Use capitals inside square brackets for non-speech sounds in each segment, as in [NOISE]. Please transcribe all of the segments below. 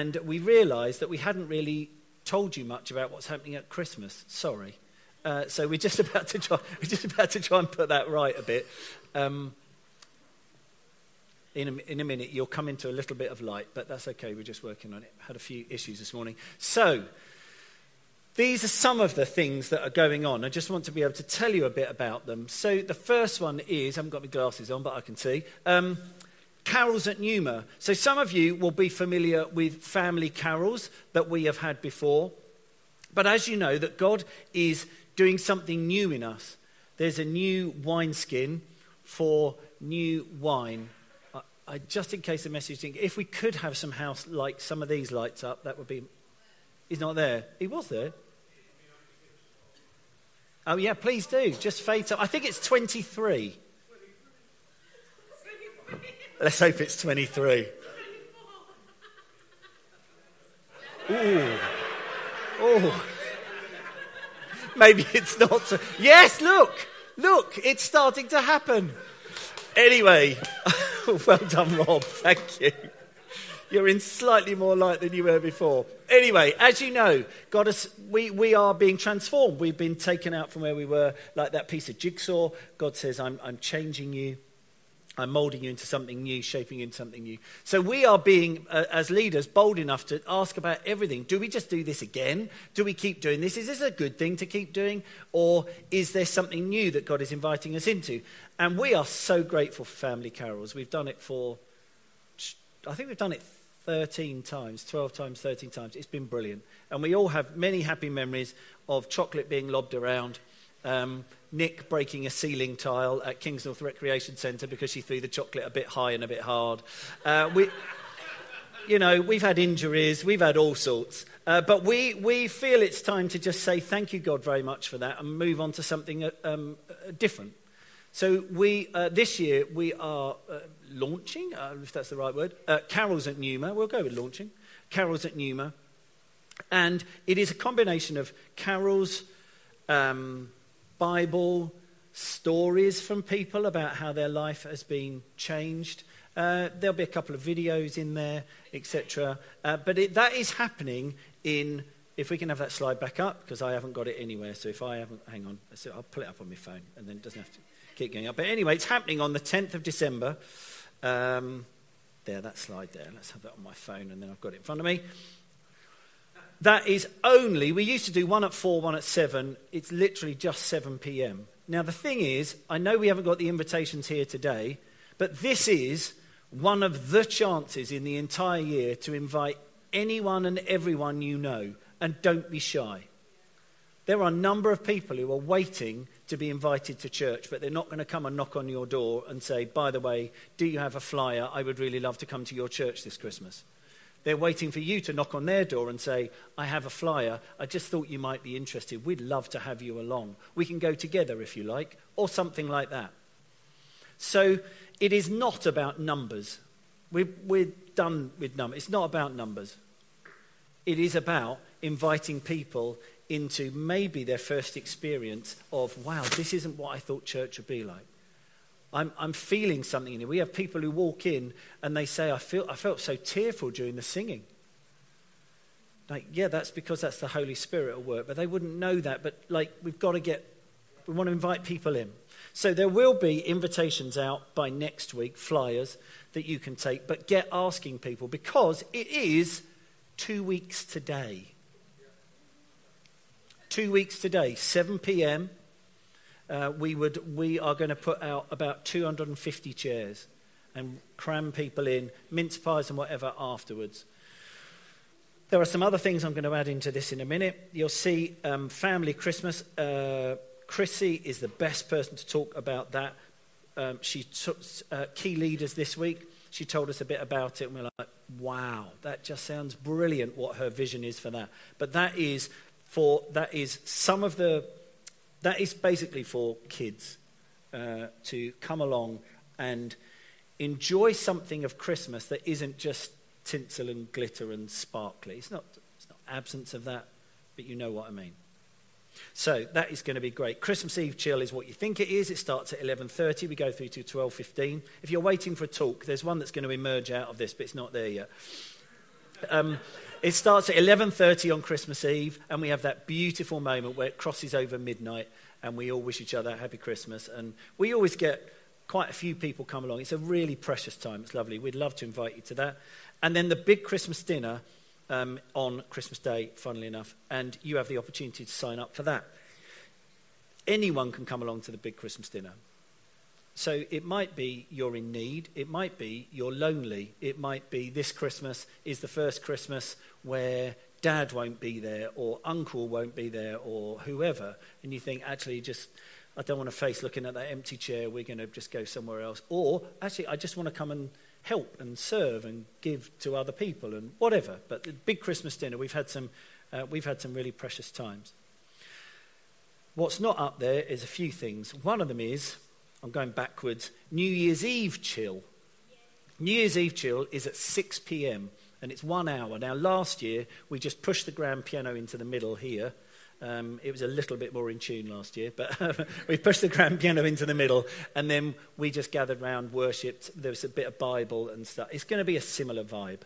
and we realised that we hadn't really told you much about what's happening at Christmas. Sorry. Uh, so we're just [LAUGHS] about to try. We're just about to try and put that right a bit. Um, in a, in a minute, you'll come into a little bit of light, but that's okay. We're just working on it. Had a few issues this morning. So, these are some of the things that are going on. I just want to be able to tell you a bit about them. So, the first one is I haven't got my glasses on, but I can see. Um, carols at Numa. So, some of you will be familiar with family carols that we have had before. But as you know, that God is doing something new in us. There's a new wineskin for new wine. I, just in case the message didn't, if we could have some house like some of these lights up, that would be. He's not there. He was there. Oh yeah, please do. Just fade up. I think it's 23. Let's hope it's 23. Ooh. Oh. Maybe it's not. Yes, look. Look, it's starting to happen. Anyway, [LAUGHS] well done, Rob. Thank you. You're in slightly more light than you were before. Anyway, as you know, God has, we, we are being transformed. We've been taken out from where we were, like that piece of jigsaw. God says, I'm, I'm changing you. I'm molding you into something new, shaping you into something new. So we are being, uh, as leaders, bold enough to ask about everything. Do we just do this again? Do we keep doing this? Is this a good thing to keep doing? Or is there something new that God is inviting us into? And we are so grateful for Family Carols. We've done it for, I think we've done it 13 times, 12 times, 13 times. It's been brilliant. And we all have many happy memories of chocolate being lobbed around. Um, Nick breaking a ceiling tile at Kingsnorth Recreation Centre because she threw the chocolate a bit high and a bit hard. Uh, we, you know, we've had injuries, we've had all sorts. Uh, but we, we feel it's time to just say thank you, God, very much for that and move on to something uh, um, uh, different. So we, uh, this year we are uh, launching, if that's the right word, Carols at Numa. We'll go with launching. Carols at Numa. And it is a combination of carols, um, Bible, stories from people about how their life has been changed. Uh, there'll be a couple of videos in there, etc. Uh, but it, that is happening in, if we can have that slide back up, because I haven't got it anywhere. So if I haven't, hang on, so I'll pull it up on my phone, and then it doesn't have to keep going up. But anyway, it's happening on the 10th of December. Um, there, that slide there. Let's have that on my phone, and then I've got it in front of me. That is only, we used to do one at four, one at seven. It's literally just 7 p.m. Now, the thing is, I know we haven't got the invitations here today, but this is one of the chances in the entire year to invite anyone and everyone you know, and don't be shy. There are a number of people who are waiting to be invited to church, but they're not going to come and knock on your door and say, by the way, do you have a flyer? I would really love to come to your church this Christmas. They're waiting for you to knock on their door and say, I have a flyer. I just thought you might be interested. We'd love to have you along. We can go together if you like, or something like that. So it is not about numbers. We're, we're done with numbers. It's not about numbers. It is about inviting people into maybe their first experience of, wow, this isn't what I thought church would be like. I'm, I'm feeling something in it. We have people who walk in and they say, I, feel, I felt so tearful during the singing. Like, yeah, that's because that's the Holy Spirit at work. But they wouldn't know that. But, like, we've got to get, we want to invite people in. So there will be invitations out by next week, flyers that you can take. But get asking people because it is two weeks today. Two weeks today, 7 p.m uh, we, would, we are going to put out about 250 chairs and cram people in, mince pies and whatever afterwards. There are some other things I'm going to add into this in a minute. You'll see um, Family Christmas. Uh, Chrissy is the best person to talk about that. Um, she took uh, key leaders this week. She told us a bit about it, and we're like, wow, that just sounds brilliant what her vision is for that. But that is for that is some of the that is basically for kids uh, to come along and enjoy something of Christmas that isn't just tinsel and glitter and sparkly. It's not, it's not absence of that, but you know what I mean. So that is going to be great. Christmas Eve chill is what you think it is. It starts at 11:30. We go through to 12:15. If you're waiting for a talk, there's one that's going to emerge out of this, but it's not there yet. Um, it starts at 11:30 on Christmas Eve, and we have that beautiful moment where it crosses over midnight, and we all wish each other a happy Christmas. And we always get quite a few people come along. It's a really precious time. It's lovely. We'd love to invite you to that. And then the big Christmas dinner um, on Christmas Day, funnily enough, and you have the opportunity to sign up for that. Anyone can come along to the big Christmas dinner. So it might be you're in need, it might be you're lonely, it might be this Christmas is the first Christmas where dad won't be there, or uncle won't be there, or whoever, and you think, actually, just I don't want to face looking at that empty chair, we're going to just go somewhere else. Or actually, I just want to come and help and serve and give to other people and whatever. But the big Christmas dinner, we've had some, uh, we've had some really precious times. What's not up there is a few things. One of them is, I'm going backwards, New Year's Eve chill. New Year's Eve chill is at 6 p.m. and it's one hour. Now, last year, we just pushed the grand piano into the middle here um, it was a little bit more in tune last year, but [LAUGHS] we pushed the grand piano into the middle, and then we just gathered round, worshipped. There was a bit of Bible and stuff. It's going to be a similar vibe.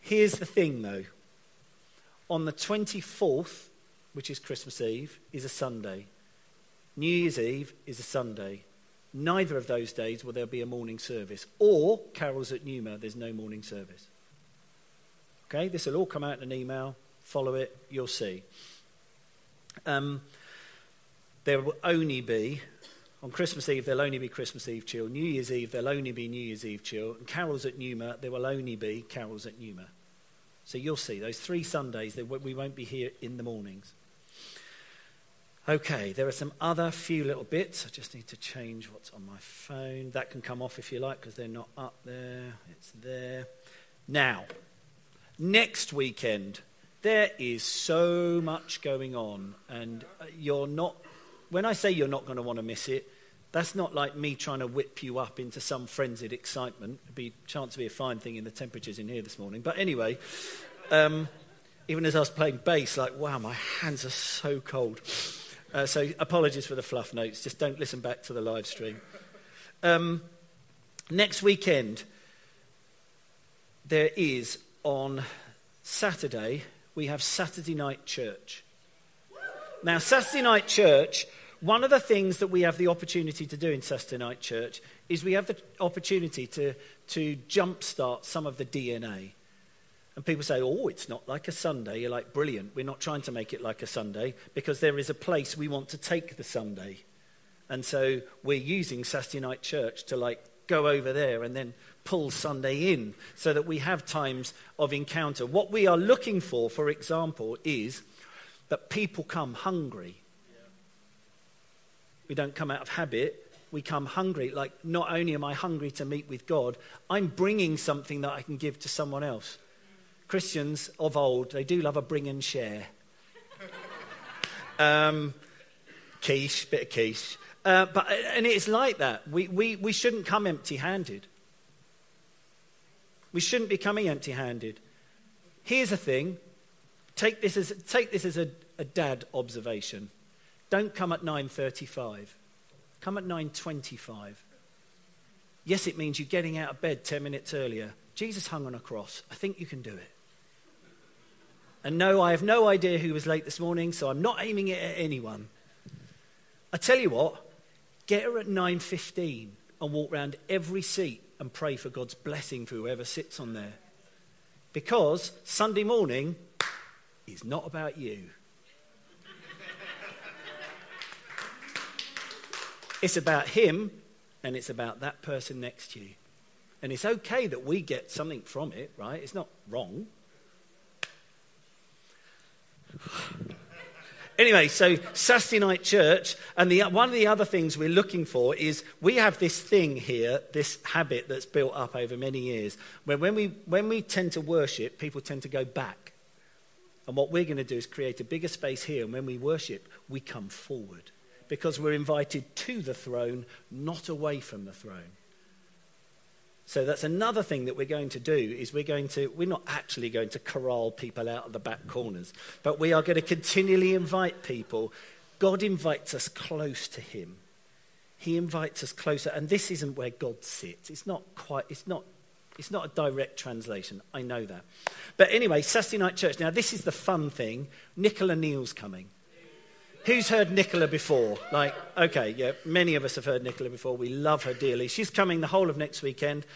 Here's the thing, though. On the 24th, which is Christmas Eve, is a Sunday. New Year's Eve is a Sunday. Neither of those days will there be a morning service. Or carols at Numa, there's no morning service. Okay, this will all come out in an email. Follow it, you'll see. Um, there will only be, on Christmas Eve, there'll only be Christmas Eve chill. New Year's Eve, there'll only be New Year's Eve chill. And carols at Numa, there will only be carols at Numa. So you'll see, those three Sundays, we won't be here in the mornings. Okay, there are some other few little bits. I just need to change what's on my phone. That can come off if you like because they're not up there. It's there. Now, next weekend, there is so much going on, and uh, you're not, when I say you're not going to want to miss it, that's not like me trying to whip you up into some frenzied excitement. It'd be chance to be a fine thing in the temperatures in here this morning. But anyway, um, even as I was playing bass, like, wow, my hands are so cold. Uh, so apologies for the fluff notes. Just don't listen back to the live stream. Um, next weekend, there is on Saturday we have Saturday night church. Now, Saturday night church, one of the things that we have the opportunity to do in Saturday night church is we have the opportunity to, to jumpstart some of the DNA. And people say, oh, it's not like a Sunday. You're like, brilliant. We're not trying to make it like a Sunday because there is a place we want to take the Sunday. And so we're using Saturday night church to like go over there and then pull Sunday in so that we have times of encounter. What we are looking for, for example, is that people come hungry. We don't come out of habit, we come hungry. Like, not only am I hungry to meet with God, I'm bringing something that I can give to someone else. Christians of old, they do love a bring and share. [LAUGHS] um, quiche, bit of quiche. Uh, but, and it's like that. We, we, we shouldn't come empty handed. We shouldn't be coming empty handed. Here's the thing take this as, take this as a, a dad observation. Don't come at 9.35. Come at 9.25. Yes, it means you're getting out of bed 10 minutes earlier. Jesus hung on a cross. I think you can do it. And no, I have no idea who was late this morning, so I'm not aiming it at anyone. I tell you what, Get her at 9.15 and walk around every seat and pray for God's blessing for whoever sits on there. Because Sunday morning is not about you. it's about Him and it's about that person next to you. And it's okay that we get something from it, right? It's not wrong. Anyway, so Saturday night church, and the, one of the other things we're looking for is we have this thing here, this habit that's built up over many years, where when we, when we tend to worship, people tend to go back. And what we're going to do is create a bigger space here, and when we worship, we come forward. Because we're invited to the throne, not away from the throne. So that's another thing that we're going to do is we're going to we're not actually going to corral people out of the back corners, but we are going to continually invite people. God invites us close to him. He invites us closer and this isn't where God sits. It's not quite it's not it's not a direct translation. I know that. But anyway, Saturday Night Church. Now this is the fun thing. Nicola Neal's coming. Who's heard Nicola before? Like, okay, yeah, many of us have heard Nicola before. We love her dearly. She's coming the whole of next weekend.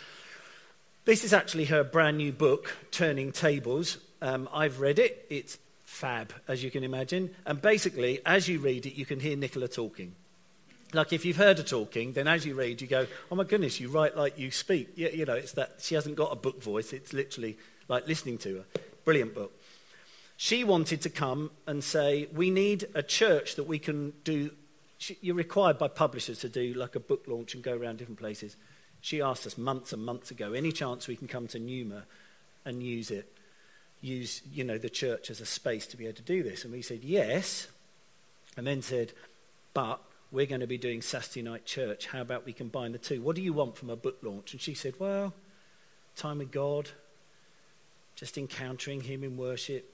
This is actually her brand new book, Turning Tables. Um, I've read it. It's fab, as you can imagine. And basically, as you read it, you can hear Nicola talking. Like if you've heard her talking, then as you read, you go, "Oh my goodness, you write like you speak." Yeah, you know, it's that she hasn't got a book voice. It's literally like listening to her. Brilliant book she wanted to come and say, We need a church that we can do. You're required by publishers to do like a book launch and go around different places. She asked us months and months ago, any chance we can come to Numa and use it, use, you know, the church as a space to be able to do this? And we said, yes. And then said, but we're going to be doing Saturday night church. How about we combine the two? What do you want from a book launch? And she said, well, time with God, just encountering Him in worship,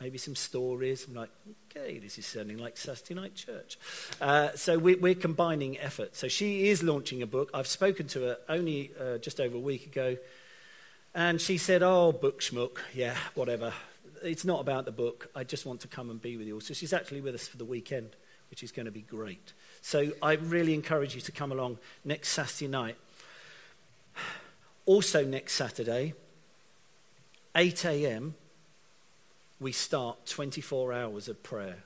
maybe some stories. I'm like, okay, this is sounding like Saturday Night Church. Uh, so we, we're combining effort. So she is launching a book. I've spoken to her only uh, just over a week ago, and she said, oh, book schmuck, yeah, whatever. It's not about the book. I just want to come and be with you. So she's actually with us for the weekend, which is going to be great. So I really encourage you to come along next Saturday night. [SIGHS] Also, next Saturday, 8 a.m., we start 24 hours of prayer.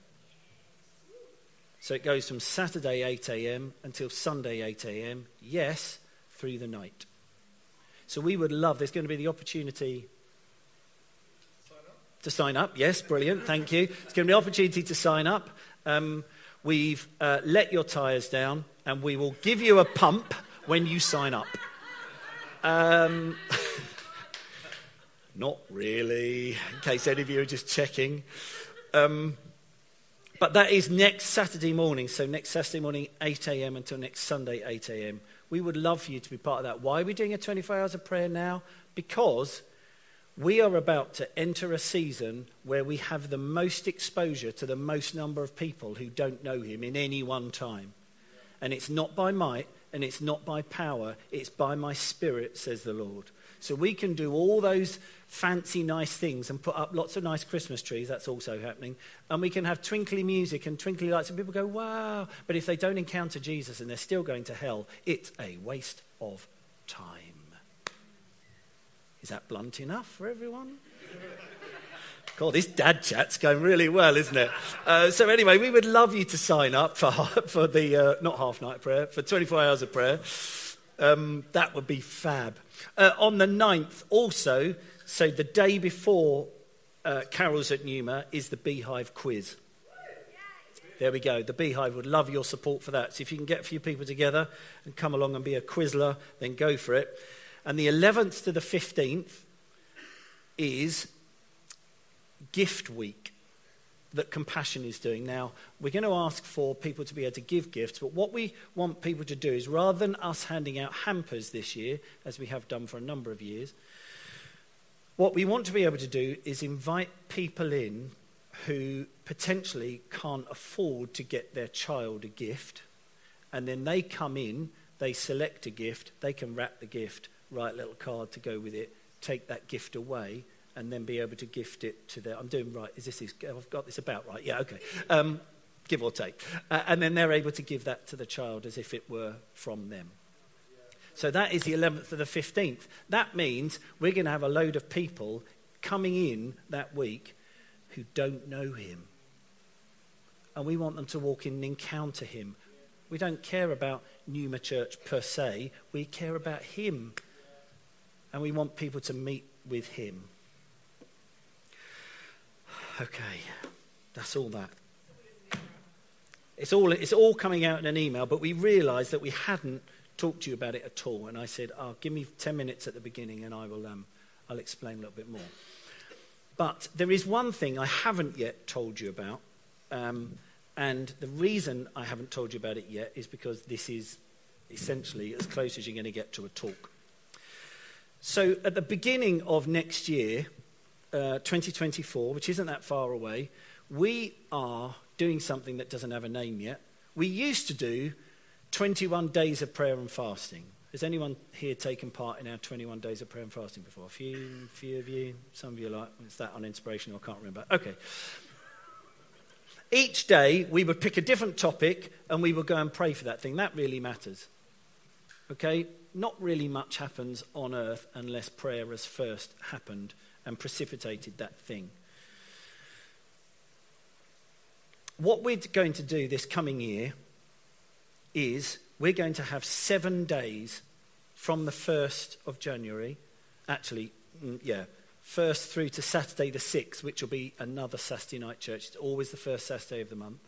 So it goes from Saturday 8 a.m. until Sunday 8 a.m. Yes, through the night. So we would love, there's going to be the opportunity sign to sign up. Yes, brilliant. Thank you. It's going to be the opportunity to sign up. Um, we've uh, let your tyres down and we will give you a pump when you sign up. Um, [LAUGHS] Not really, in case any of you are just checking. Um, but that is next Saturday morning. So next Saturday morning, 8 a.m. until next Sunday, 8 a.m. We would love for you to be part of that. Why are we doing a 24 hours of prayer now? Because we are about to enter a season where we have the most exposure to the most number of people who don't know him in any one time. And it's not by might and it's not by power, it's by my spirit, says the Lord. So we can do all those fancy, nice things and put up lots of nice Christmas trees. That's also happening. And we can have twinkly music and twinkly lights, and people go, wow. But if they don't encounter Jesus and they're still going to hell, it's a waste of time. Is that blunt enough for everyone? [LAUGHS] God, this dad chat's going really well, isn't it? Uh, so anyway, we would love you to sign up for, for the, uh, not half night prayer, for 24 hours of prayer. Um, that would be fab. Uh, on the 9th, also, so the day before uh, Carols at Numa, is the Beehive quiz. There we go. The Beehive would love your support for that. So if you can get a few people together and come along and be a Quizler, then go for it. And the 11th to the 15th is Gift Week that Compassion is doing. Now, we're going to ask for people to be able to give gifts, but what we want people to do is rather than us handing out hampers this year, as we have done for a number of years, what we want to be able to do is invite people in who potentially can't afford to get their child a gift, and then they come in, they select a gift, they can wrap the gift, write a little card to go with it, take that gift away, and then be able to gift it to their. I'm doing right. Is this? Is, I've got this about right. Yeah. Okay. Um, give or take, uh, and then they're able to give that to the child as if it were from them. So that is the 11th to the 15th. That means we're going to have a load of people coming in that week who don't know him. And we want them to walk in and encounter him. We don't care about Numa Church per se, we care about him. And we want people to meet with him. Okay, that's all that. It's all, it's all coming out in an email, but we realised that we hadn't talked to you about it at all. And I said, oh, give me 10 minutes at the beginning and I will, um, I'll explain a little bit more. But there is one thing I haven't yet told you about. Um, and the reason I haven't told you about it yet is because this is essentially as close as you're going to get to a talk. So at the beginning of next year, uh, 2024, which isn't that far away, we are doing something that doesn't have a name yet. We used to do 21 days of prayer and fasting. Has anyone here taken part in our 21 days of prayer and fasting before? A few, few of you. Some of you are like, it's that uninspirational, I can't remember. Okay. Each day, we would pick a different topic and we would go and pray for that thing. That really matters. Okay? Not really much happens on earth unless prayer has first happened and precipitated that thing. What we're going to do this coming year is we're going to have seven days from the 1st of January, actually, mm, yeah, 1st through to Saturday the 6th, which will be another Saturday night church. It's always the first Saturday of the month.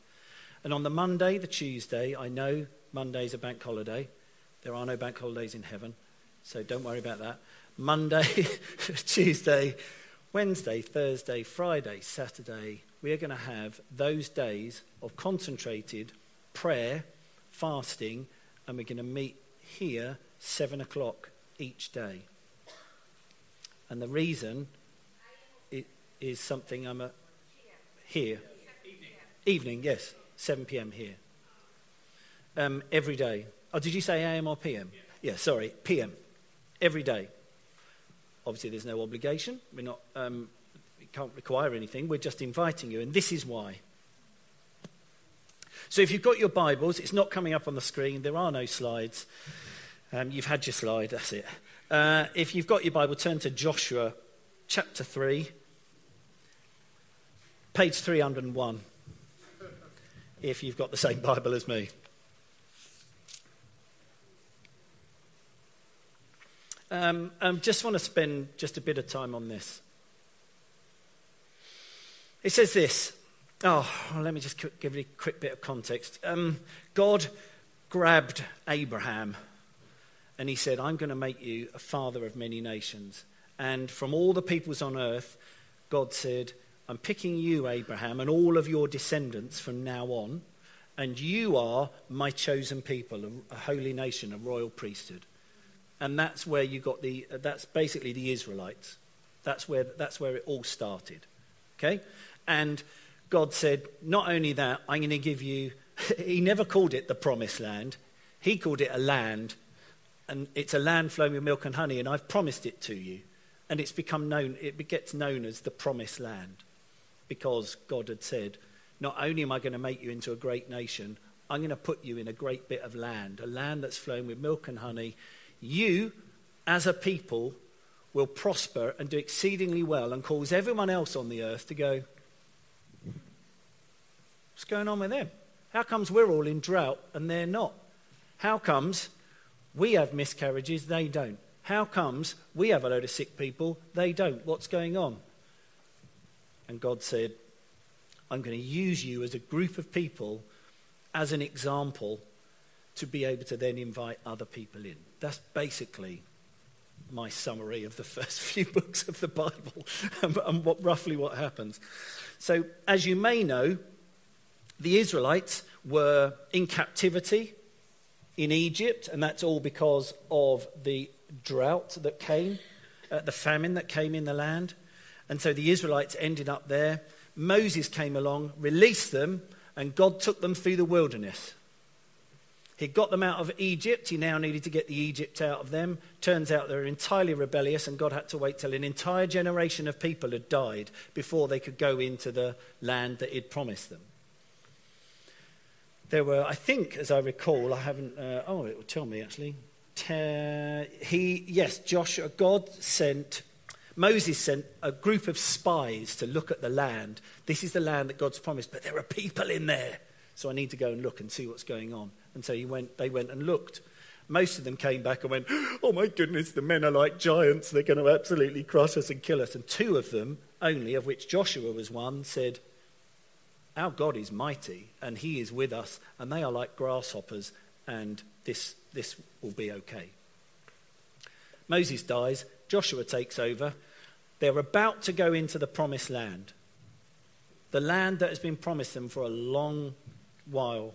And on the Monday, the Tuesday, I know Monday's a bank holiday. There are no bank holidays in heaven, so don't worry about that. Monday, [LAUGHS] Tuesday, Wednesday, Thursday, Friday, Saturday, we are going to have those days of concentrated prayer, fasting, and we're going to meet here seven o'clock each day. And the reason it is something I'm a, here. Evening. Evening, yes. 7 p.m. here. Um, every day. Oh, did you say AM or PM? Yeah, sorry, PM. Every day. Obviously, there's no obligation. We're not, um, we can't require anything. We're just inviting you, and this is why. So if you've got your Bibles, it's not coming up on the screen. There are no slides. Um, you've had your slide, that's it. Uh, if you've got your Bible, turn to Joshua chapter 3, page 301, if you've got the same Bible as me. Um, I um, just want to spend just a bit of time on this. It says this. Oh, well, let me just give you a quick bit of context. Um, God grabbed Abraham and he said, I'm going to make you a father of many nations. And from all the peoples on earth, God said, I'm picking you, Abraham, and all of your descendants from now on, and you are my chosen people, a, a holy nation, a royal priesthood. And that's where you got the, uh, that's basically the Israelites. That's where, that's where it all started. Okay? And God said, not only that, I'm going to give you, [LAUGHS] he never called it the promised land, he called it a land and it's a land flowing with milk and honey, and I've promised it to you. And it's become known, it gets known as the promised land because God had said, Not only am I going to make you into a great nation, I'm going to put you in a great bit of land, a land that's flowing with milk and honey. You, as a people, will prosper and do exceedingly well and cause everyone else on the earth to go, What's going on with them? How comes we're all in drought and they're not? How comes we have miscarriages, they don't. How comes we have a load of sick people, they don't? What's going on? And God said, I'm going to use you as a group of people as an example to be able to then invite other people in. That's basically my summary of the [LAUGHS] first few books of the Bible and what, roughly what happens. So, as you may know, the Israelites were in captivity in Egypt, and that's all because of the drought that came, uh, the famine that came in the land. And so the Israelites ended up there. Moses came along, released them, and God took them through the wilderness. He got them out of Egypt. He now needed to get the Egypt out of them. Turns out they were entirely rebellious, and God had to wait till an entire generation of people had died before they could go into the land that He'd promised them there were, I think, as I recall, I haven't, uh, oh, it will tell me actually. Te- he, yes, Joshua, God sent, Moses sent a group of spies to look at the land. This is the land that God's promised, but there are people in there. So I need to go and look and see what's going on. And so went, they went and looked. Most of them came back and went, [GASPS] Oh my goodness, the men are like giants. They're going to absolutely crush us and kill us. And two of them, only, of which Joshua was one, said, our God is mighty and he is with us, and they are like grasshoppers, and this, this will be okay. Moses dies, Joshua takes over. They're about to go into the promised land, the land that has been promised them for a long while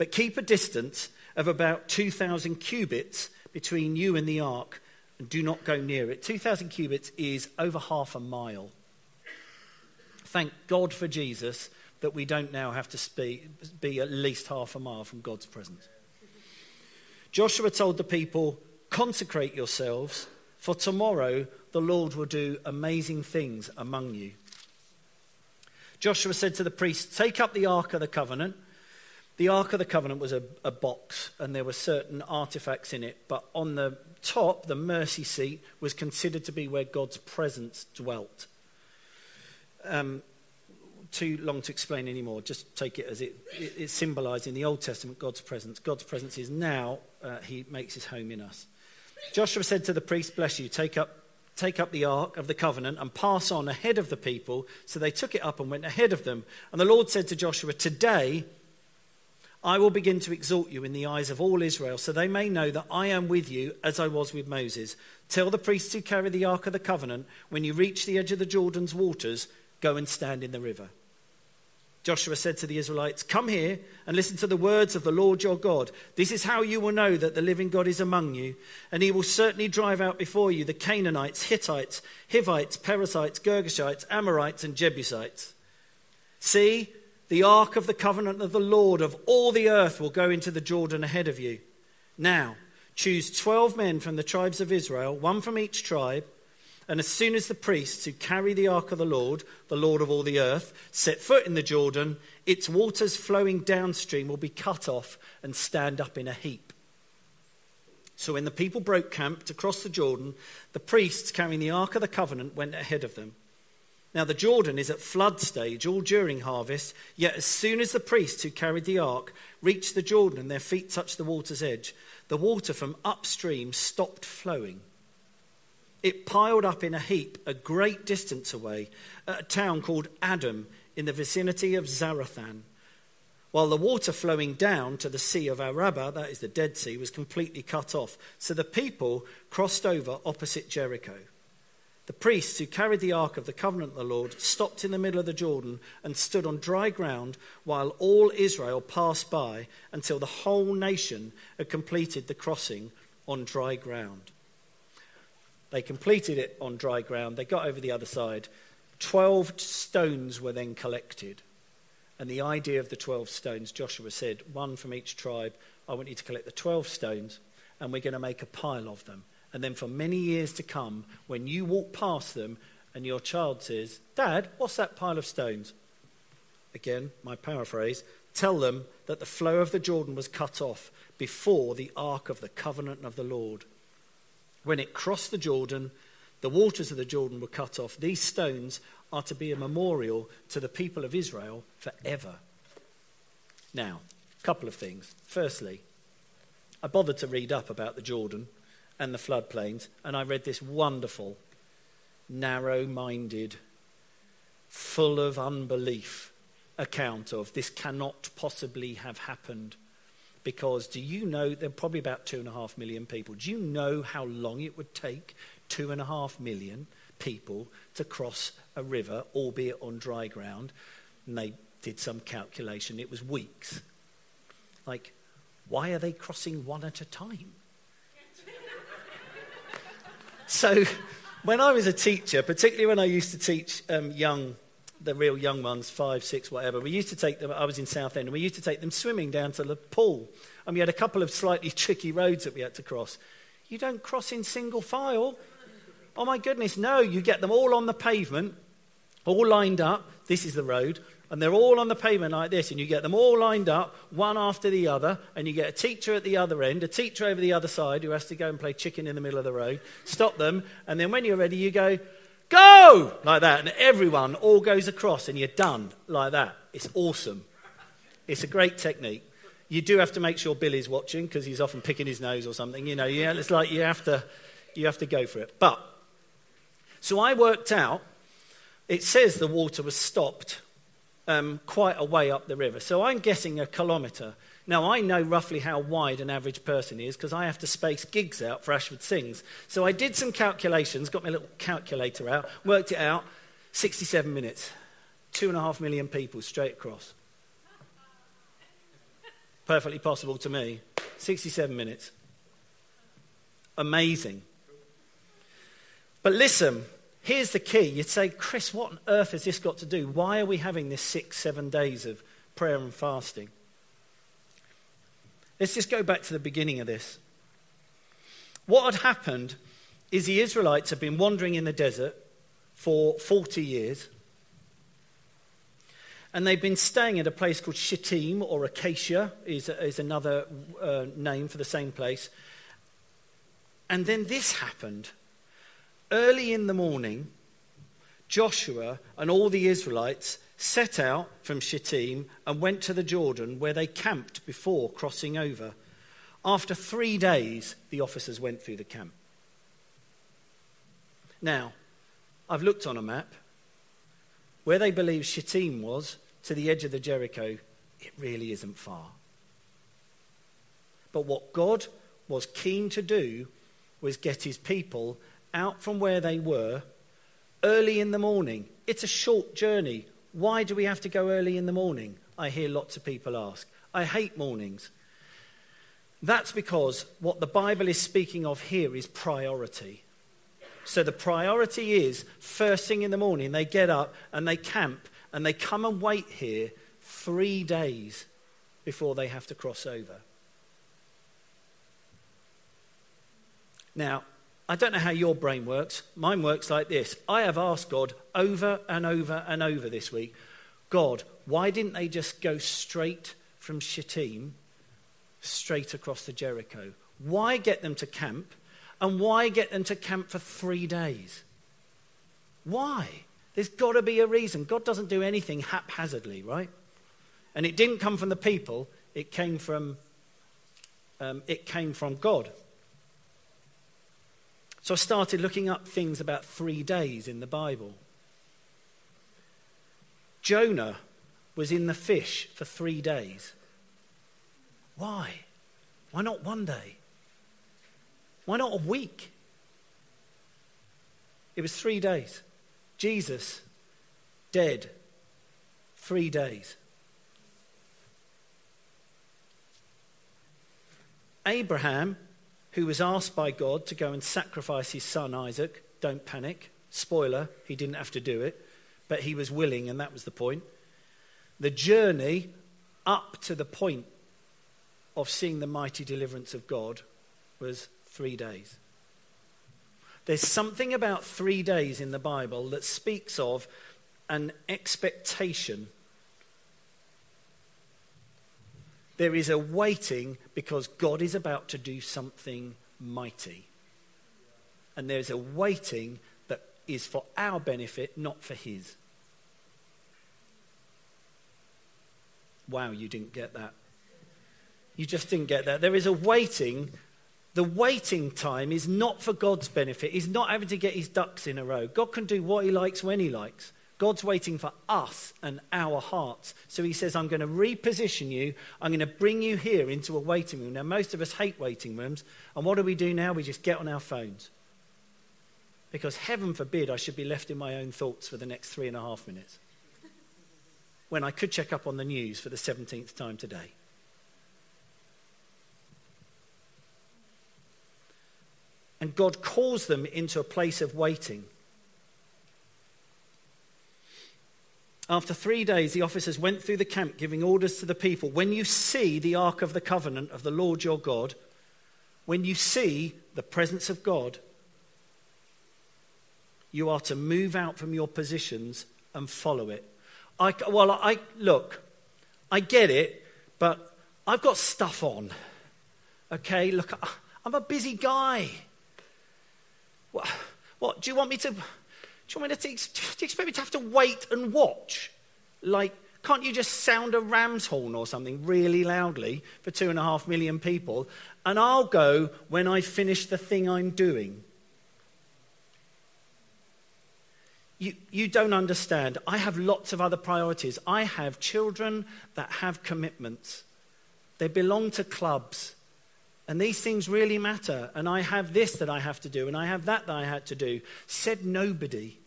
But keep a distance of about 2,000 cubits between you and the ark, and do not go near it. 2,000 cubits is over half a mile. Thank God for Jesus that we don't now have to be at least half a mile from God's presence. Joshua told the people, Consecrate yourselves, for tomorrow the Lord will do amazing things among you. Joshua said to the priests, Take up the Ark of the Covenant. The Ark of the Covenant was a, a, box, and there were certain artifacts in it. But on the top, the mercy seat was considered to be where God's presence dwelt. Um, too long to explain anymore. Just take it as it, it, it's symbolized in the Old Testament God's presence. God's presence is now, uh, He makes His home in us. Joshua said to the priest, Bless you, take up, take up the ark of the covenant and pass on ahead of the people. So they took it up and went ahead of them. And the Lord said to Joshua, Today I will begin to exalt you in the eyes of all Israel, so they may know that I am with you as I was with Moses. Tell the priests who carry the ark of the covenant, when you reach the edge of the Jordan's waters, go and stand in the river. Joshua said to the Israelites, Come here and listen to the words of the Lord your God. This is how you will know that the living God is among you, and he will certainly drive out before you the Canaanites, Hittites, Hivites, Perizzites, Girgashites, Amorites, and Jebusites. See, the ark of the covenant of the Lord of all the earth will go into the Jordan ahead of you. Now, choose 12 men from the tribes of Israel, one from each tribe and as soon as the priests who carry the ark of the Lord, the Lord of all the earth, set foot in the Jordan, its waters flowing downstream will be cut off and stand up in a heap. So when the people broke camp to cross the Jordan, the priests carrying the ark of the covenant went ahead of them. Now the Jordan is at flood stage all during harvest, yet as soon as the priests who carried the ark reached the Jordan and their feet touched the water's edge, the water from upstream stopped flowing it piled up in a heap a great distance away at a town called Adam in the vicinity of Zarethan, while the water flowing down to the Sea of Arabah, that is the Dead Sea, was completely cut off. So the people crossed over opposite Jericho. The priests who carried the ark of the covenant of the Lord stopped in the middle of the Jordan and stood on dry ground while all Israel passed by until the whole nation had completed the crossing on dry ground. They completed it on dry ground. They got over the other side. Twelve stones were then collected. And the idea of the 12 stones, Joshua said, one from each tribe, I want you to collect the 12 stones, and we're going to make a pile of them. And then for many years to come, when you walk past them and your child says, Dad, what's that pile of stones? Again, my paraphrase, tell them that the flow of the Jordan was cut off before the ark of the covenant of the Lord when it crossed the Jordan, the waters of the Jordan were cut off. These stones are to be a memorial to the people of Israel forever. Now, a couple of things. Firstly, I bothered to read up about the Jordan and the floodplains, and I read this wonderful, narrow minded, full of unbelief account of this cannot possibly have happened because do you know there are probably about two and a half million people? Do you know how long it would take two and a half million people to cross a river, albeit on dry ground? And they did some calculation. It was weeks. Like, why are they crossing one at a time? So, when I was a teacher, particularly when I used to teach um, young the real young ones, five, six, whatever, we used to take them, I was in Southend, and we used to take them swimming down to the pool. And we had a couple of slightly tricky roads that we had to cross. You don't cross in single file. Oh my goodness, no, you get them all on the pavement, all lined up. This is the road. And they're all on the pavement like this, and you get them all lined up, one after the other, and you get a teacher at the other end, a teacher over the other side who has to go and play chicken in the middle of the road, stop them, and then when you're ready, you go, Go! Like that. And everyone all goes across and you're done like that. It's awesome. It's a great technique. You do have to make sure Billy's watching because he's often picking his nose or something. You know, yeah, it's like you have to, you have to go for it. But So I worked out, it says the water was stopped um, quite a way up the river. So I'm guessing a kilometre. Now, I know roughly how wide an average person is because I have to space gigs out for Ashford Sings. So I did some calculations, got my little calculator out, worked it out 67 minutes. Two and a half million people straight across. Perfectly possible to me. 67 minutes. Amazing. But listen, here's the key. You'd say, Chris, what on earth has this got to do? Why are we having this six, seven days of prayer and fasting? Let's just go back to the beginning of this. What had happened is the Israelites had been wandering in the desert for 40 years. And they've been staying at a place called Shittim, or Acacia is, is another uh, name for the same place. And then this happened. Early in the morning, Joshua and all the Israelites set out from Shittim and went to the Jordan where they camped before crossing over. After three days, the officers went through the camp. Now, I've looked on a map. Where they believe Shittim was, to the edge of the Jericho, it really isn't far. But what God was keen to do was get his people out from where they were early in the morning. It's a short journey. Why do we have to go early in the morning? I hear lots of people ask. I hate mornings. That's because what the Bible is speaking of here is priority. So the priority is first thing in the morning, they get up and they camp and they come and wait here three days before they have to cross over. Now, I don't know how your brain works. Mine works like this. I have asked God over and over and over this week God, why didn't they just go straight from Shittim straight across to Jericho? Why get them to camp? And why get them to camp for three days? Why? There's got to be a reason. God doesn't do anything haphazardly, right? And it didn't come from the people, it came from, um, it came from God. So I started looking up things about three days in the Bible. Jonah was in the fish for three days. Why? Why not one day? Why not a week? It was three days. Jesus, dead, three days. Abraham who was asked by God to go and sacrifice his son Isaac. Don't panic. Spoiler, he didn't have to do it, but he was willing, and that was the point. The journey up to the point of seeing the mighty deliverance of God was three days. There's something about three days in the Bible that speaks of an expectation There is a waiting because God is about to do something mighty. And there's a waiting that is for our benefit, not for His. Wow, you didn't get that. You just didn't get that. There is a waiting. The waiting time is not for God's benefit. He's not having to get his ducks in a row. God can do what he likes when he likes. God's waiting for us and our hearts. So he says, I'm going to reposition you. I'm going to bring you here into a waiting room. Now, most of us hate waiting rooms. And what do we do now? We just get on our phones. Because heaven forbid I should be left in my own thoughts for the next three and a half minutes. When I could check up on the news for the 17th time today. And God calls them into a place of waiting. After three days, the officers went through the camp giving orders to the people. When you see the Ark of the Covenant of the Lord your God, when you see the presence of God, you are to move out from your positions and follow it. I, well, I look, I get it, but I've got stuff on. Okay, look, I'm a busy guy. What, what do you want me to? Do you, want me to, do you expect me to have to wait and watch? Like, can't you just sound a ram's horn or something really loudly for two and a half million people? And I'll go when I finish the thing I'm doing. you, you don't understand. I have lots of other priorities. I have children that have commitments, they belong to clubs. And these things really matter. And I have this that I have to do, and I have that that I had to do. Said nobody.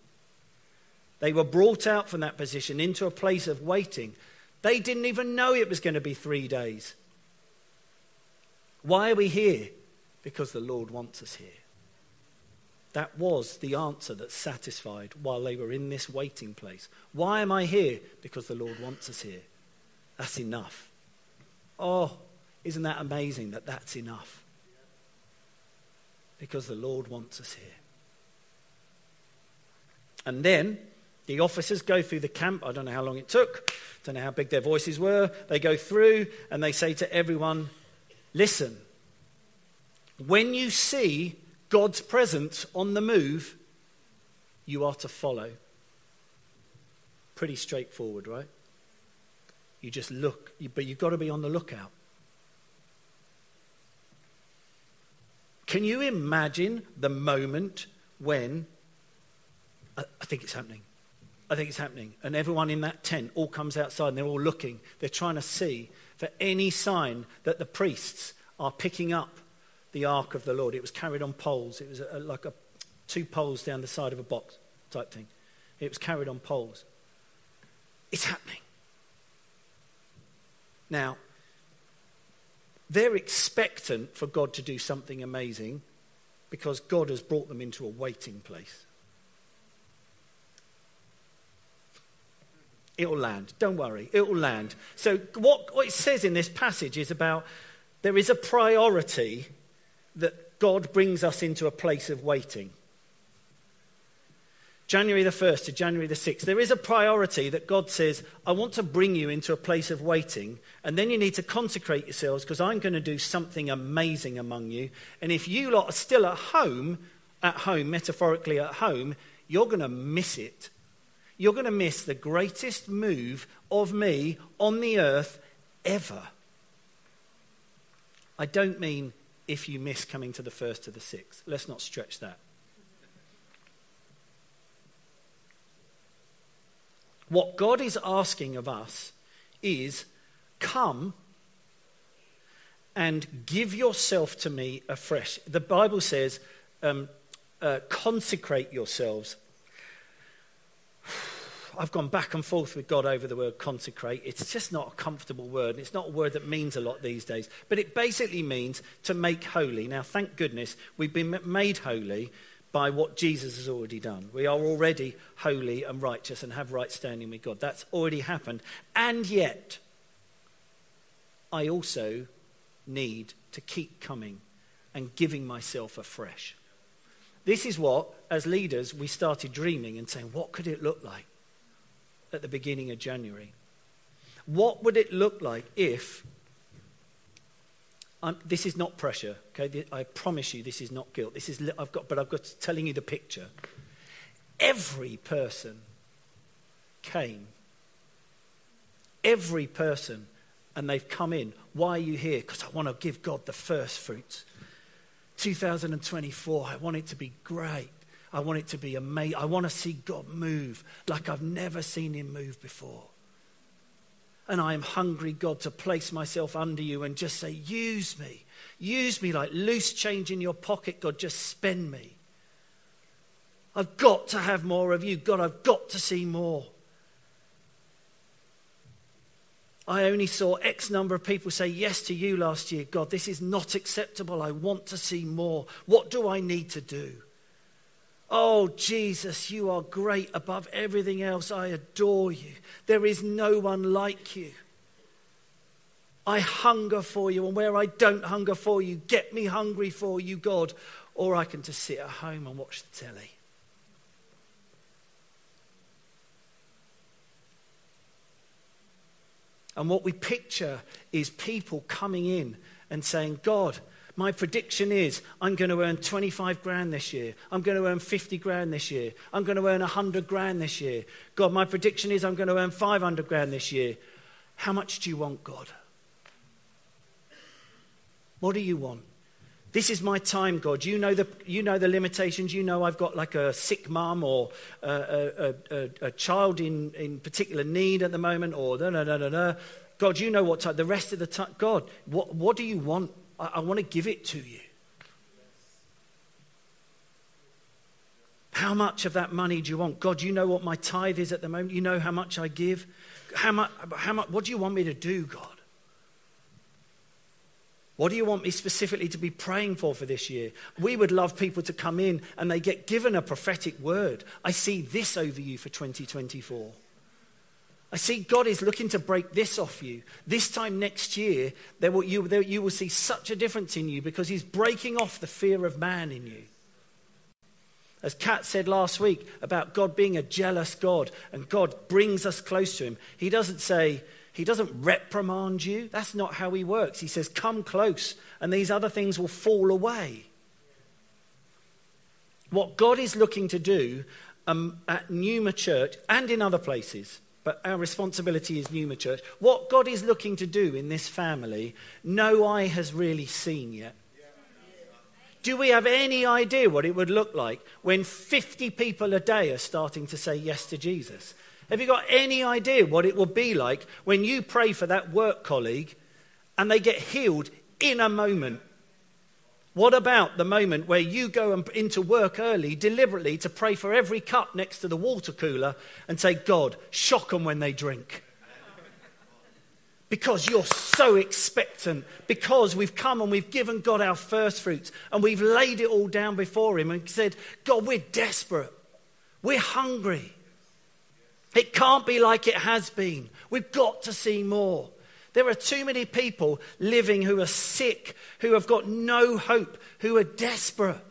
They were brought out from that position into a place of waiting. They didn't even know it was going to be three days. Why are we here? Because the Lord wants us here. That was the answer that satisfied while they were in this waiting place. Why am I here? Because the Lord wants us here. That's enough. Oh, isn't that amazing that that's enough? Because the Lord wants us here. And then the officers go through the camp. I don't know how long it took, I don't know how big their voices were. They go through and they say to everyone, Listen, when you see God's presence on the move, you are to follow. Pretty straightforward, right? You just look, but you've got to be on the lookout. Can you imagine the moment when I, think it's happening? I think it's happening. And everyone in that tent all comes outside and they're all looking. They're trying to see for any sign that the priests are picking up the ark of the Lord. It was carried on poles. It was a, like a, two poles down the side of a box type thing. It was carried on poles. It's happening. Now, they're expectant for God to do something amazing because God has brought them into a waiting place. It'll land. Don't worry. It'll land. So, what, what it says in this passage is about there is a priority that God brings us into a place of waiting. January the 1st to January the 6th, there is a priority that God says, I want to bring you into a place of waiting, and then you need to consecrate yourselves because I'm going to do something amazing among you. And if you lot are still at home, at home, metaphorically at home, you're going to miss it. You're going to miss the greatest move of me on the earth ever. I don't mean if you miss coming to the first to the sixth. Let's not stretch that. What God is asking of us is come and give yourself to me afresh. The Bible says, um, uh, consecrate yourselves. I've gone back and forth with God over the word consecrate. It's just not a comfortable word. It's not a word that means a lot these days. But it basically means to make holy. Now, thank goodness we've been made holy by what Jesus has already done. We are already holy and righteous and have right standing with God. That's already happened. And yet, I also need to keep coming and giving myself afresh. This is what, as leaders, we started dreaming and saying, what could it look like at the beginning of January? What would it look like if I'm, this is not pressure, okay? I promise you, this is not guilt. This is I've got, but I've got telling you the picture. Every person came. Every person, and they've come in. Why are you here? Because I want to give God the first fruits. 2024, I want it to be great. I want it to be amazing. I want to see God move like I've never seen Him move before. And I am hungry, God, to place myself under you and just say, use me. Use me like loose change in your pocket, God. Just spend me. I've got to have more of you. God, I've got to see more. I only saw X number of people say yes to you last year. God, this is not acceptable. I want to see more. What do I need to do? Oh, Jesus, you are great above everything else. I adore you. There is no one like you. I hunger for you, and where I don't hunger for you, get me hungry for you, God. Or I can just sit at home and watch the telly. And what we picture is people coming in and saying, God, my prediction is I'm going to earn 25 grand this year. I'm going to earn 50 grand this year. I'm going to earn 100 grand this year. God, my prediction is I'm going to earn 500 grand this year. How much do you want, God? What do you want? This is my time, God. You know the, you know the limitations. You know I've got like a sick mum or a, a, a, a, child in, in particular need at the moment, or no, no, no, no, no. God, you know what type. The rest of the time, God, what, what do you want? I, I want to give it to you. How much of that money do you want? God, you know what my tithe is at the moment. You know how much I give. How much, how much, what do you want me to do, God? What do you want me specifically to be praying for for this year? We would love people to come in and they get given a prophetic word. I see this over you for 2024. I see God is looking to break this off you. This time next year, there will, you, there, you will see such a difference in you because He's breaking off the fear of man in you. As Kat said last week about God being a jealous God and God brings us close to Him, He doesn't say, he doesn't reprimand you. That's not how he works. He says, Come close, and these other things will fall away. What God is looking to do um, at Numa Church and in other places, but our responsibility is Numa Church, what God is looking to do in this family, no eye has really seen yet. Do we have any idea what it would look like when 50 people a day are starting to say yes to Jesus? Have you got any idea what it will be like when you pray for that work colleague and they get healed in a moment? What about the moment where you go into work early deliberately to pray for every cup next to the water cooler and say, God, shock them when they drink? Because you're so expectant, because we've come and we've given God our first fruits and we've laid it all down before Him and said, God, we're desperate, we're hungry. It can't be like it has been. We've got to see more. There are too many people living who are sick, who have got no hope, who are desperate.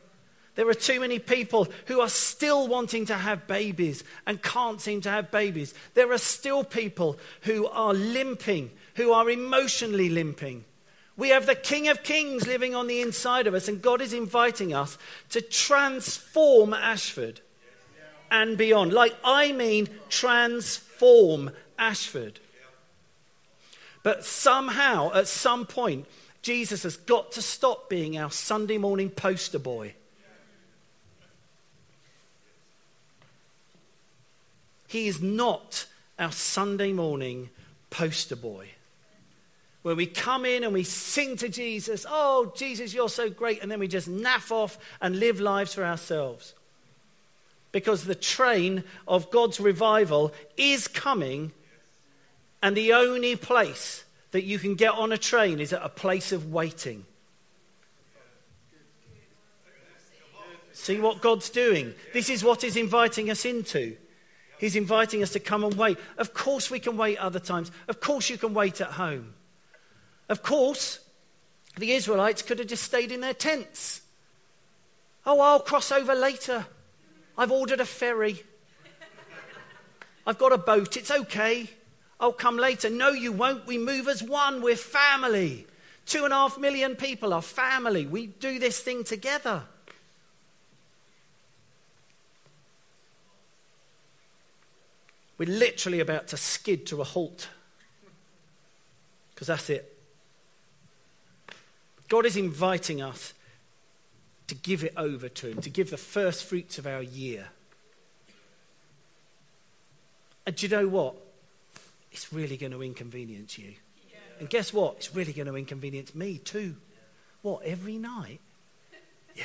There are too many people who are still wanting to have babies and can't seem to have babies. There are still people who are limping, who are emotionally limping. We have the King of Kings living on the inside of us, and God is inviting us to transform Ashford and beyond. Like, I mean, transform Ashford. But somehow, at some point, Jesus has got to stop being our Sunday morning poster boy. He is not our Sunday morning poster boy. Where we come in and we sing to Jesus, oh, Jesus, you're so great, and then we just naff off and live lives for ourselves because the train of God's revival is coming, and the only place that you can get on a train is at a place of waiting. See what God's doing? This is what He's inviting us into. He's inviting us to come and wait. Of course, we can wait other times. Of course, you can wait at home. Of course, the Israelites could have just stayed in their tents. Oh, I'll cross over later. I've ordered a ferry. I've got a boat. It's okay. I'll come later. No, you won't. We move as one. We're family. Two and a half million people are family. We do this thing together. We're literally about to skid to a halt. Because that's it. God is inviting us to give it over to Him, to give the first fruits of our year. And do you know what? It's really going to inconvenience you. And guess what? It's really going to inconvenience me too. What, every night? Yeah.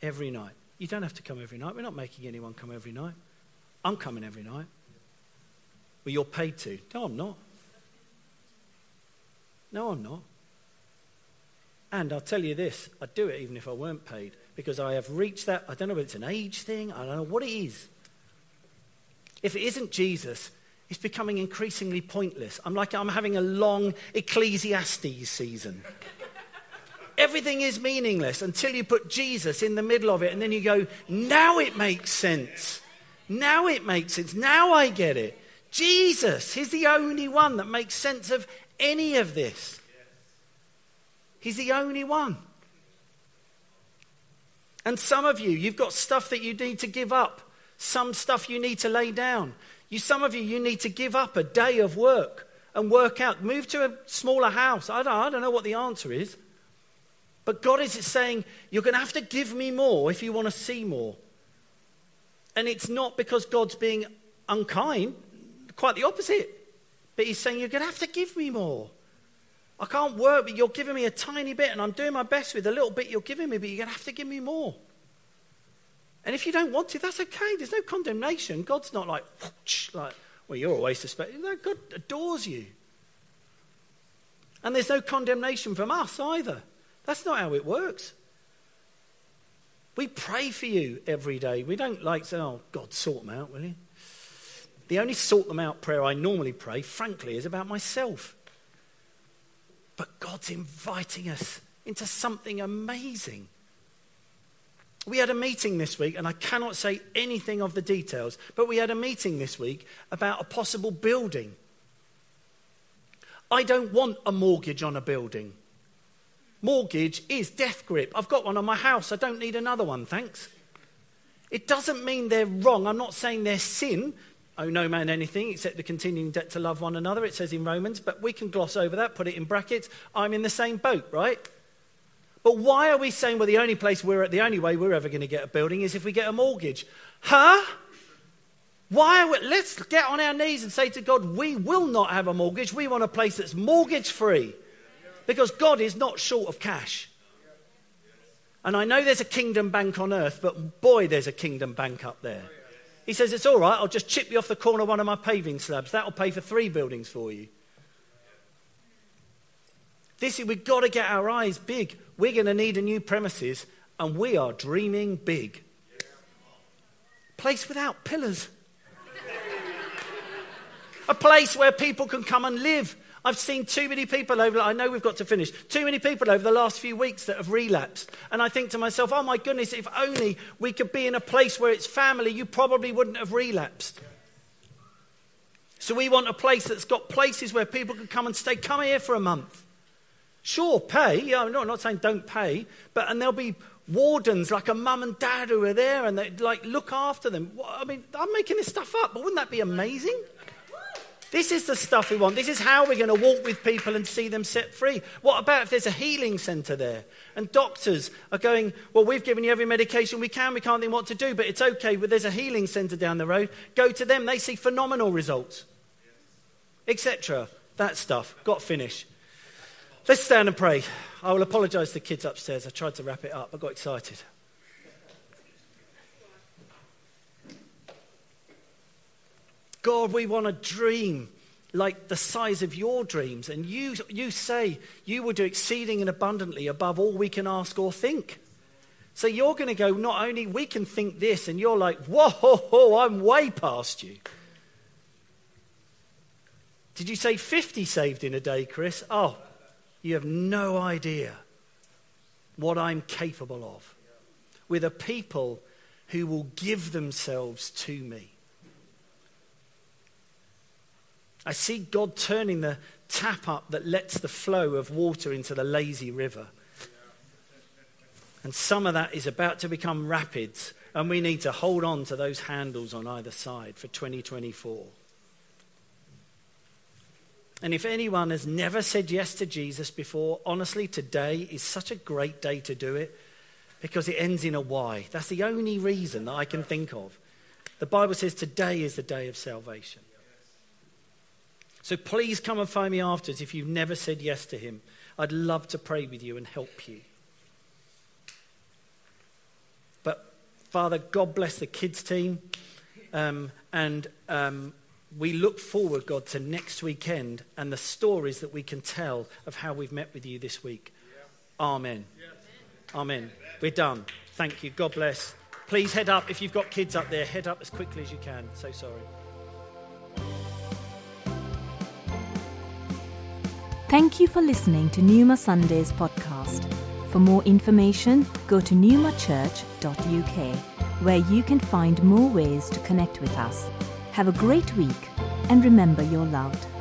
Every night. You don't have to come every night. We're not making anyone come every night. I'm coming every night. Well, you're paid to. No, I'm not. No, I'm not. And I'll tell you this I'd do it even if I weren't paid because I have reached that. I don't know whether it's an age thing, I don't know what it is. If it isn't Jesus, it's becoming increasingly pointless. I'm like I'm having a long Ecclesiastes season. Everything is meaningless until you put Jesus in the middle of it, and then you go, now it makes sense. Now it makes sense. Now I get it. Jesus, He's the only one that makes sense of any of this. He's the only one. And some of you, you've got stuff that you need to give up, some stuff you need to lay down. You, some of you, you need to give up a day of work and work out. Move to a smaller house. I don't, I don't know what the answer is. But God is saying, You're going to have to give me more if you want to see more. And it's not because God's being unkind, quite the opposite. But He's saying, You're going to have to give me more. I can't work, but you're giving me a tiny bit, and I'm doing my best with the little bit you're giving me, but you're going to have to give me more. And if you don't want to, that's okay. There's no condemnation. God's not like, like well, you're always suspected. No, God adores you. And there's no condemnation from us either. That's not how it works. We pray for you every day. We don't like say, oh, God, sort them out, will you? The only sort them out prayer I normally pray, frankly, is about myself. But God's inviting us into something amazing. We had a meeting this week, and I cannot say anything of the details, but we had a meeting this week about a possible building. I don't want a mortgage on a building. Mortgage is death grip. I've got one on my house. I don't need another one, thanks. It doesn't mean they're wrong. I'm not saying they're sin. Oh, no man anything except the continuing debt to love one another, it says in Romans, but we can gloss over that, put it in brackets. I'm in the same boat, right? But why are we saying, well, the only place we're at, the only way we're ever going to get a building is if we get a mortgage? Huh? Why? Are we, let's get on our knees and say to God, we will not have a mortgage. We want a place that's mortgage free because God is not short of cash. And I know there's a kingdom bank on earth, but boy, there's a kingdom bank up there. He says, It's all right, I'll just chip you off the corner of one of my paving slabs. That'll pay for three buildings for you. This is, we've got to get our eyes big. We're going to need a new premises, and we are dreaming big. Place without pillars. a place where people can come and live. I've seen too many people over, I know we've got to finish, too many people over the last few weeks that have relapsed. And I think to myself, oh my goodness, if only we could be in a place where it's family, you probably wouldn't have relapsed. So we want a place that's got places where people can come and stay. Come here for a month. Sure, pay. Yeah, I'm not, not saying don't pay, but and there'll be wardens like a mum and dad who are there and they like look after them. I mean, I'm making this stuff up, but wouldn't that be amazing? This is the stuff we want. This is how we're going to walk with people and see them set free. What about if there's a healing centre there and doctors are going, Well, we've given you every medication we can, we can't think what to do, but it's okay, but there's a healing centre down the road. Go to them, they see phenomenal results, etc. That stuff. Got finish. Let's stand and pray. I will apologise to the kids upstairs. I tried to wrap it up, I got excited. God, we want to dream like the size of your dreams. And you, you say you will do exceeding and abundantly above all we can ask or think. So you're going to go, not only we can think this, and you're like, whoa, I'm way past you. Did you say 50 saved in a day, Chris? Oh, you have no idea what I'm capable of with a people who will give themselves to me. I see God turning the tap up that lets the flow of water into the lazy river. And some of that is about to become rapids, and we need to hold on to those handles on either side for 2024. And if anyone has never said yes to Jesus before, honestly, today is such a great day to do it because it ends in a Y. That's the only reason that I can think of. The Bible says today is the day of salvation. So please come and find me afterwards if you've never said yes to him. I'd love to pray with you and help you. But Father, God bless the kids team. Um, and um, we look forward, God, to next weekend and the stories that we can tell of how we've met with you this week. Amen. Amen. We're done. Thank you. God bless. Please head up. If you've got kids up there, head up as quickly as you can. So sorry. Thank you for listening to Numa Sundays podcast. For more information, go to newmachurch.uk, where you can find more ways to connect with us. Have a great week, and remember you're loved.